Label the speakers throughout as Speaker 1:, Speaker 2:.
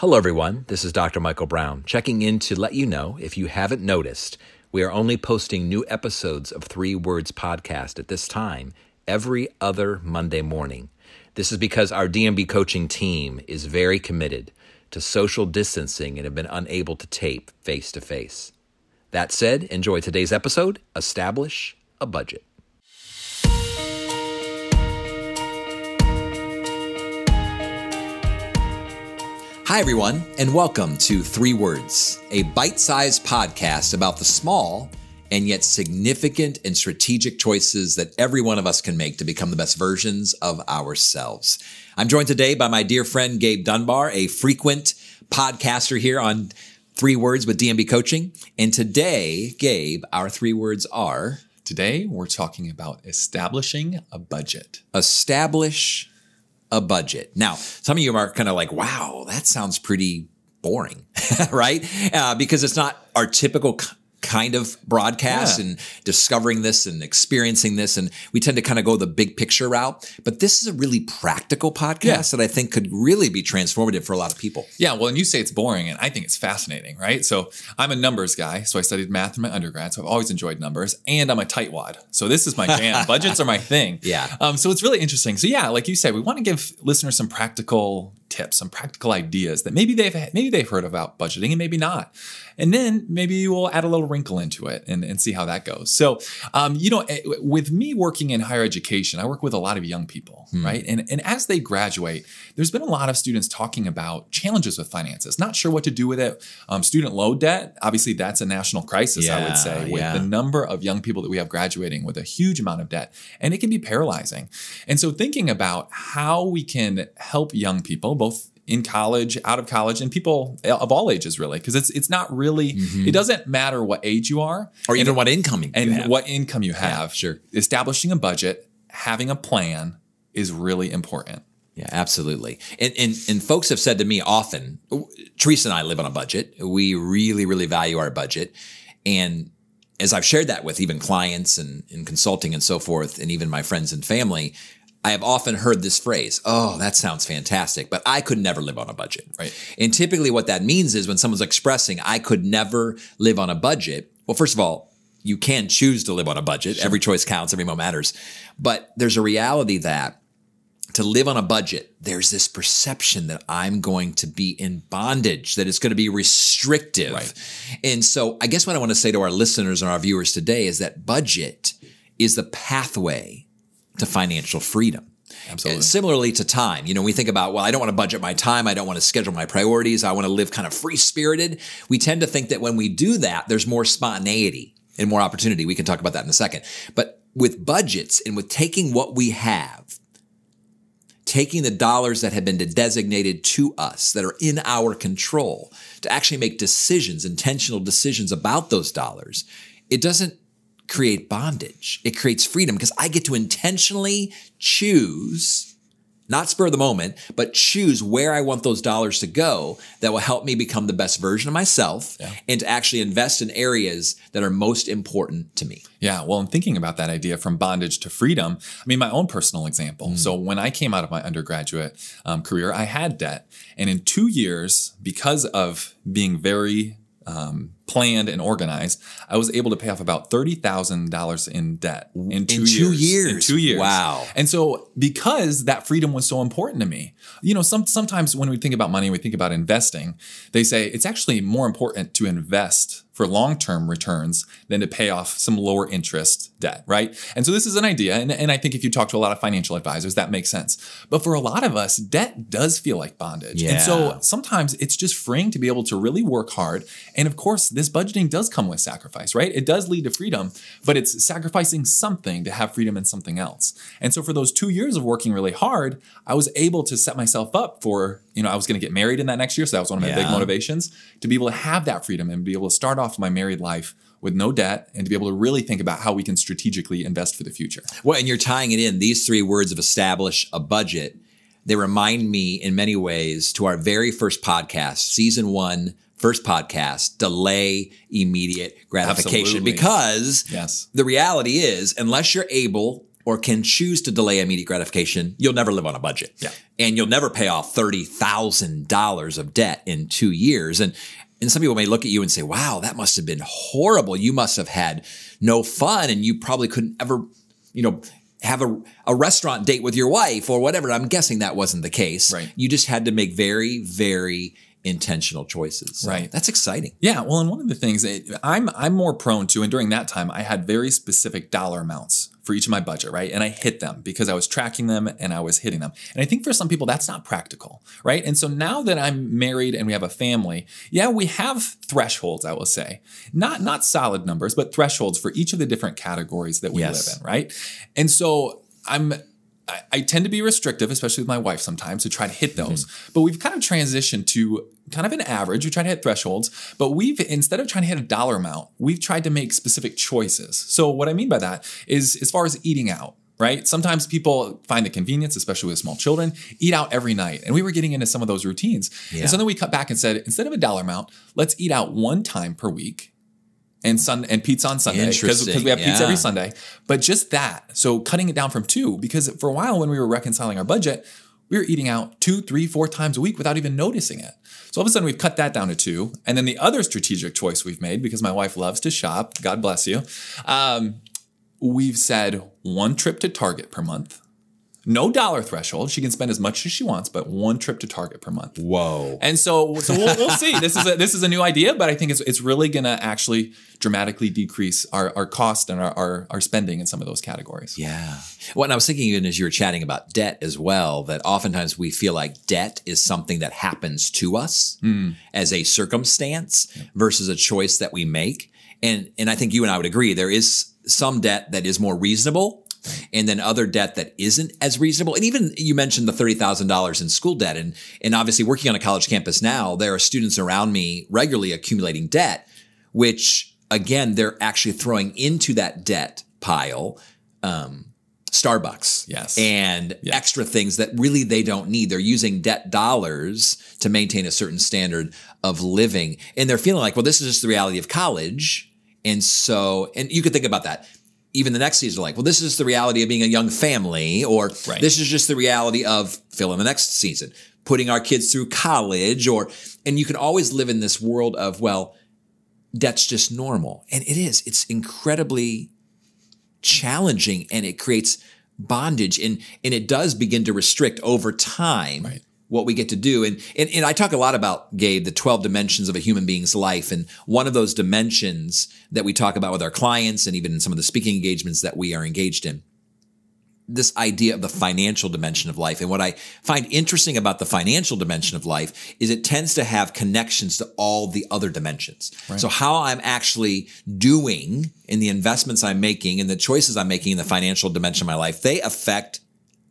Speaker 1: Hello, everyone. This is Dr. Michael Brown, checking in to let you know if you haven't noticed, we are only posting new episodes of Three Words Podcast at this time every other Monday morning. This is because our DMB coaching team is very committed to social distancing and have been unable to tape face to face. That said, enjoy today's episode Establish a Budget. Hi, everyone, and welcome to Three Words, a bite sized podcast about the small and yet significant and strategic choices that every one of us can make to become the best versions of ourselves. I'm joined today by my dear friend Gabe Dunbar, a frequent podcaster here on Three Words with DMB Coaching. And today, Gabe, our three words are
Speaker 2: Today, we're talking about establishing a budget.
Speaker 1: establish a budget. Now, some of you are kind of like, wow, that sounds pretty boring, right? Uh, because it's not our typical kind of broadcast
Speaker 2: Yeah.
Speaker 1: and discovering this and experiencing this. And we tend to kind of go the big picture route. But this is a really practical podcast
Speaker 2: Yeah.
Speaker 1: that I think could really be transformative for a lot of people.
Speaker 2: Yeah, well, and you say it's boring, and I think it's fascinating, right? So I'm a numbers guy, so I studied math in my undergrad, so I've always enjoyed numbers, and I'm a tightwad, so this is my jam. Budgets are my thing.
Speaker 1: Yeah.
Speaker 2: Um, so it's really interesting. So yeah, like you said, we want to give listeners some practical tips, some practical ideas that maybe they've maybe they've heard about budgeting and maybe not, and then maybe we'll add a little wrinkle into it and, and see how that goes. So, um, you know, eh, with me working in higher education, I work with a lot of young people, right? And and as they graduate, there's been a lot of students talking about challenges with finances, not sure what to do with it. Um, student loan debt, obviously, that's a national crisis. I would say with
Speaker 1: yeah.
Speaker 2: the number of young people that we have graduating with a huge amount of debt, and it can be paralyzing. And so, thinking about how we can help young people, both in college, out of college, and people of all ages, really, because it's it's not really it doesn't matter what age you are
Speaker 1: Mm-hmm. Or even what income you
Speaker 2: and
Speaker 1: have.
Speaker 2: what income you have.
Speaker 1: sure.
Speaker 2: establishing a budget, having a plan is really important.
Speaker 1: Yeah, absolutely. And, and and folks have said to me often, Teresa and I live on a budget. We really, really value our budget. And as I've shared that with even clients and in consulting and so forth, and even my friends and family, I have often heard this phrase, oh, that sounds fantastic, but I could never live on a budget.
Speaker 2: Right.
Speaker 1: And typically what that means is when someone's expressing, I could never live on a budget. Well, first of all, you can choose to live on a budget. Every choice counts, every moment matters. But there's a reality that to live on a budget, there's this perception that I'm going to be in bondage, that it's going to be restrictive.
Speaker 2: Right.
Speaker 1: And so I guess what I want to say to our listeners and our viewers today is that budget is the pathway to financial freedom.
Speaker 2: Absolutely.
Speaker 1: Similarly to time, you know, we think about, well, I don't want to budget my time. I don't want to schedule my priorities. I want to live kind of free spirited. We tend to think that when we do that, there's more spontaneity and more opportunity. We can talk about that in a second. But with budgets and with taking what we have, taking the dollars that have been designated to us that are in our control to actually make decisions, intentional decisions about those dollars, it doesn't create bondage. It creates freedom because I get to intentionally choose, not spur of the moment, but choose where I want those dollars to go that will help me become the best version of myself and to actually invest in areas that are most important to me.
Speaker 2: Yeah, well, I'm thinking about that idea from bondage to freedom. I mean, my own personal example. So, when I came out of my undergraduate um, career, I had debt. And in two years, because of being very um, planned and organized, I was able to pay off about $30,000 in debt in two,
Speaker 1: two
Speaker 2: years.
Speaker 1: years?
Speaker 2: In two years.
Speaker 1: Wow.
Speaker 2: And so, because that freedom was so important to me, you know, some, sometimes when we think about money, we think about investing, they say it's actually more important to invest for long-term returns than to pay off some lower interest debt, right? And so this is an idea, and, and I think if you talk to a lot of financial advisors, that makes sense. But for a lot of us, debt does feel like bondage. And so sometimes it's just freeing to be able to really work hard. And of course, this budgeting does come with sacrifice, right? It does lead to freedom, but it's sacrificing something to have freedom in something else. And so for those two years of working really hard, I was able to set myself up for, you know, I was going to get married in that next year. So that was one of my big motivations to be able to have that freedom and be able to start off my married life with no debt and to be able to really think about how we can strategically invest for the future.
Speaker 1: Well, and you're tying it in these three words of establish a budget. They remind me in many ways to our very first podcast, season one, first podcast, delay immediate gratification.
Speaker 2: Absolutely.
Speaker 1: Because
Speaker 2: Yes.
Speaker 1: the reality is, unless you're able or can choose to delay immediate gratification, you'll never live on a budget.
Speaker 2: Yeah.
Speaker 1: And you'll never pay off $30,000 of debt in two years. And, and some people may look at you and say, wow, that must have been horrible. You must have had no fun and you probably couldn't ever, you know, have a, a restaurant date with your wife or whatever. I'm guessing that wasn't the case.
Speaker 2: Right.
Speaker 1: You just had to make very, very intentional choices. So
Speaker 2: Right.
Speaker 1: That's exciting.
Speaker 2: Yeah, well, and one of the things that I'm I'm more prone to, and during that time, I had very specific dollar amounts for each of my budget, right? And I hit them because I was tracking them and I was hitting them. And I think for some people that's not practical, right? And so now that I'm married and we have a family, yeah, we have thresholds, I will say. Not not solid numbers, but thresholds for each of the different categories that we
Speaker 1: Yes.
Speaker 2: live in, right? And so I'm I, I tend to be restrictive, especially with my wife sometimes, to try to hit those. Mm-hmm. But we've kind of transitioned to kind of an average. We try to hit thresholds, but we've instead of trying to hit a dollar amount, we've tried to make specific choices. So what I mean by that is as far as eating out. Right. Sometimes people find the convenience, especially with small children, eat out every night. And we were getting into some of those routines.
Speaker 1: Yeah.
Speaker 2: And so then we cut back and said, instead of a dollar amount, let's eat out one time per week and sun and pizza on Sunday because we have pizza every Sunday. But just that, so cutting it down from two, because for a while when we were reconciling our budget, we were eating out two, three, four times a week without even noticing it. So all of a sudden we've cut that down to two. And then the other strategic choice we've made, because my wife loves to shop, God bless you, um, we've said one trip to Target per month. No dollar threshold. She can spend as much as she wants, but one trip to Target per month.
Speaker 1: Whoa.
Speaker 2: And so, so we'll, we'll see. This is a, this is a new idea, but I think it's it's really going to actually dramatically decrease our, our cost and our, our our spending in some of those categories.
Speaker 1: Yeah. Well, and I was thinking even as you were chatting about debt as well, that oftentimes we feel like debt is something that happens to us mm. as a circumstance versus a choice that we make. And and I think you and I would agree there is some debt that is more reasonable. And then other debt that isn't as reasonable. And even you mentioned the $30,000 in school debt. And, and obviously working on a college campus now, there are students around me regularly accumulating debt, which again, they're actually throwing into that debt pile um, Starbucks.
Speaker 2: Yes.
Speaker 1: And extra things that really they don't need. They're using debt dollars to maintain a certain standard of living. And they're feeling like, well, this is just the reality of college. And so, and you could think about that. Even the next season, like, well, this is the reality of being a young family, or
Speaker 2: Right.
Speaker 1: this is just the reality of fill in the next season, putting our kids through college, or, and you can always live in this world of, well, that's just normal. And it is, it's incredibly challenging and it creates bondage and and it does begin to restrict over time
Speaker 2: Right.
Speaker 1: What we get to do and, and and I talk a lot about Gabe the 12 dimensions of a human being's life and one of those dimensions that we talk about with our clients and even in some of the speaking engagements that we are engaged in this idea of the financial dimension of life. And what I find interesting about the financial dimension of life is it tends to have connections to all the other dimensions. So how I'm actually doing in the investments I'm making and the choices I'm making in the financial dimension of my life, they affect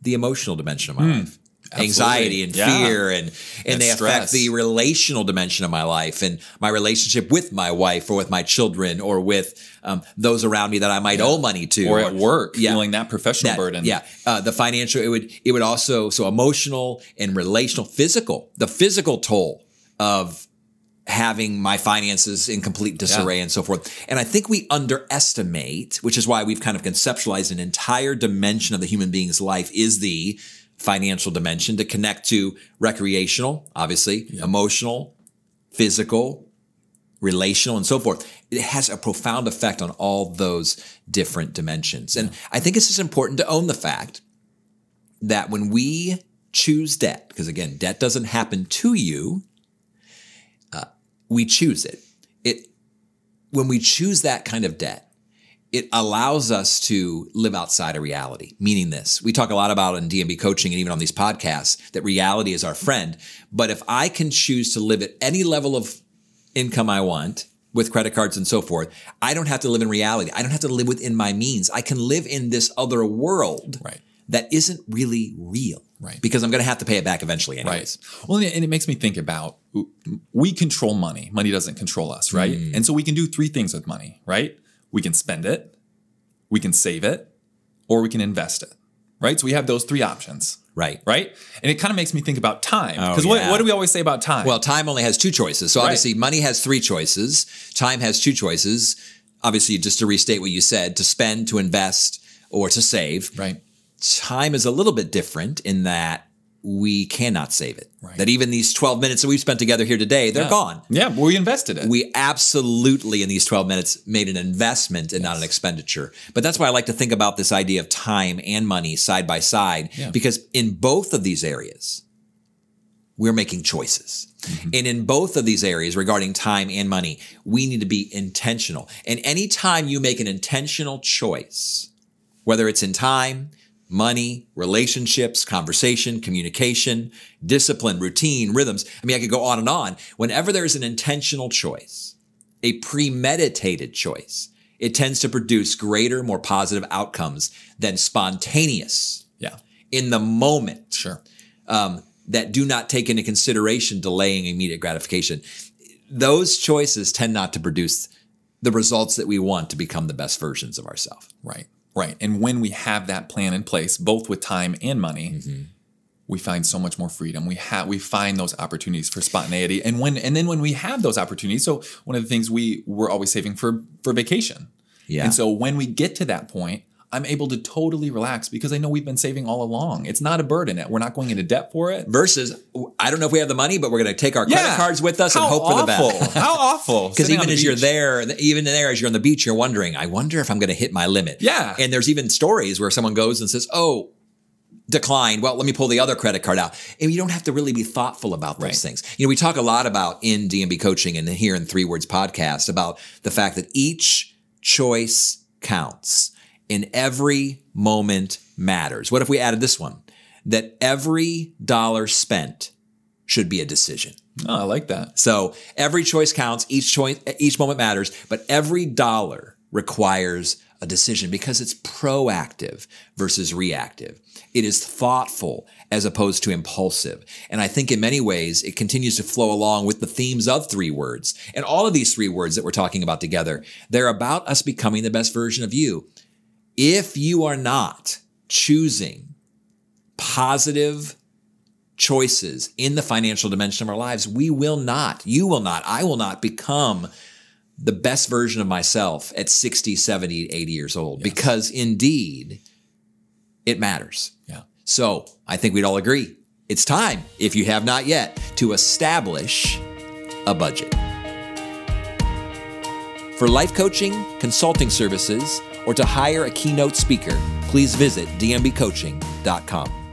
Speaker 1: the emotional dimension of my hmm. life. Anxiety and
Speaker 2: Yeah.
Speaker 1: fear and and
Speaker 2: And
Speaker 1: they affect the relational dimension of my life and my relationship with my wife or with my children or with um, those around me that I might owe money to
Speaker 2: Or at work,
Speaker 1: Yeah
Speaker 2: feeling that professional
Speaker 1: that-
Speaker 2: burden.
Speaker 1: Yeah, uh, the financial it would it would also so emotional and relational, physical, the physical toll of having my finances in complete disarray and so forth. And I think we underestimate, which is why we've kind of conceptualized an entire dimension of the human being's life is the financial dimension to connect to recreational, obviously, emotional, physical, relational, and so forth. It has a profound effect on all those different dimensions. And I think it's just important to own the fact that when we choose debt, because again, debt doesn't happen to you, uh, we choose it. It when we choose that kind of debt, it allows us to live outside of reality. Meaning this, we talk a lot about in DMB coaching and even on these podcasts that reality is our friend. But if I can choose to live at any level of income I want with credit cards and so forth, I don't have to live in reality. I don't have to live within my means. I can live in this other world
Speaker 2: Right.
Speaker 1: that isn't really real.
Speaker 2: Right.
Speaker 1: Because I'm going to have to pay it back eventually anyways.
Speaker 2: Right. Well, and it, makes me think about we control money. Money doesn't control us, right?
Speaker 1: Mm.
Speaker 2: And so we can do three things with money, right? We can spend it, we can save it, or we can invest it, right? So we have those three options,
Speaker 1: Right.
Speaker 2: right? And it kind of makes me think about time.
Speaker 1: Oh,
Speaker 2: Because what,
Speaker 1: yeah.
Speaker 2: what do we always say about time?
Speaker 1: Well, time only has two choices. So
Speaker 2: Right.
Speaker 1: obviously, money has three choices. Time has two choices. Obviously, just to restate what you said, to spend, to invest, or to save.
Speaker 2: Right.
Speaker 1: Time is a little bit different in that we cannot save it.
Speaker 2: Right.
Speaker 1: That even these 12 minutes that we've spent together here today, they're
Speaker 2: Yeah.
Speaker 1: gone.
Speaker 2: Yeah, we invested it.
Speaker 1: We absolutely, in these 12 minutes, made an investment and not an expenditure. But that's why I like to think about this idea of time and money side by side,
Speaker 2: Yeah.
Speaker 1: because in both of these areas, we're making choices. Mm-hmm. And in both of these areas regarding time and money, we need to be intentional. And anytime you make an intentional choice, whether it's in time, money, relationships, conversation, communication, discipline, routine, rhythms. I mean, I could go on and on. Whenever there's an intentional choice, a premeditated choice, it tends to produce greater, more positive outcomes than spontaneous
Speaker 2: yeah.
Speaker 1: in the moment
Speaker 2: Sure.
Speaker 1: um, that do not take into consideration delaying immediate gratification. Those choices tend not to produce the results that we want to become the best versions of ourselves.
Speaker 2: Right. Right. And when we have that plan in place, both with time and money,
Speaker 1: Mm-hmm.
Speaker 2: we find so much more freedom. We have we find those opportunities for spontaneity. And when and then when we have those opportunities, so one of the things we we're always saving for for vacation.
Speaker 1: Yeah.
Speaker 2: And so when we get to that point, I'm able to totally relax because I know we've been saving all along. It's not a burden. We're not going into debt for it.
Speaker 1: Versus, I don't know if we have the money, but we're going to take our credit cards with us and
Speaker 2: How
Speaker 1: hope for the best.
Speaker 2: How awful.
Speaker 1: Because even as you're there, even there as you're on the beach, you're wondering, I wonder if I'm going to hit my limit.
Speaker 2: Yeah.
Speaker 1: And there's even stories where someone goes and says, "Oh, declined. Well, let me pull the other credit card out." And you don't have to really be thoughtful about those
Speaker 2: Right.
Speaker 1: things. You know, we talk a lot about in DMB coaching and here in Three Words podcast about the fact that each choice counts, and every moment matters. What if we added this one? That every dollar spent should be a decision.
Speaker 2: Oh, I like that.
Speaker 1: So every choice counts, each choice, each moment matters, but every dollar requires a decision because it's proactive versus reactive. It is thoughtful as opposed to impulsive. And I think in many ways it continues to flow along with the themes of three words. And all of these three words that we're talking about together, they're about us becoming the best version of you. If you are not choosing positive choices in the financial dimension of our lives, we will not, you will not, I will not become the best version of myself at 60, 70, 80 years old because indeed it matters.
Speaker 2: Yeah.
Speaker 1: So I think we'd all agree it's time, if you have not yet, to establish a budget. For life coaching, consulting services, or to hire a keynote speaker, please visit dmbcoaching.com.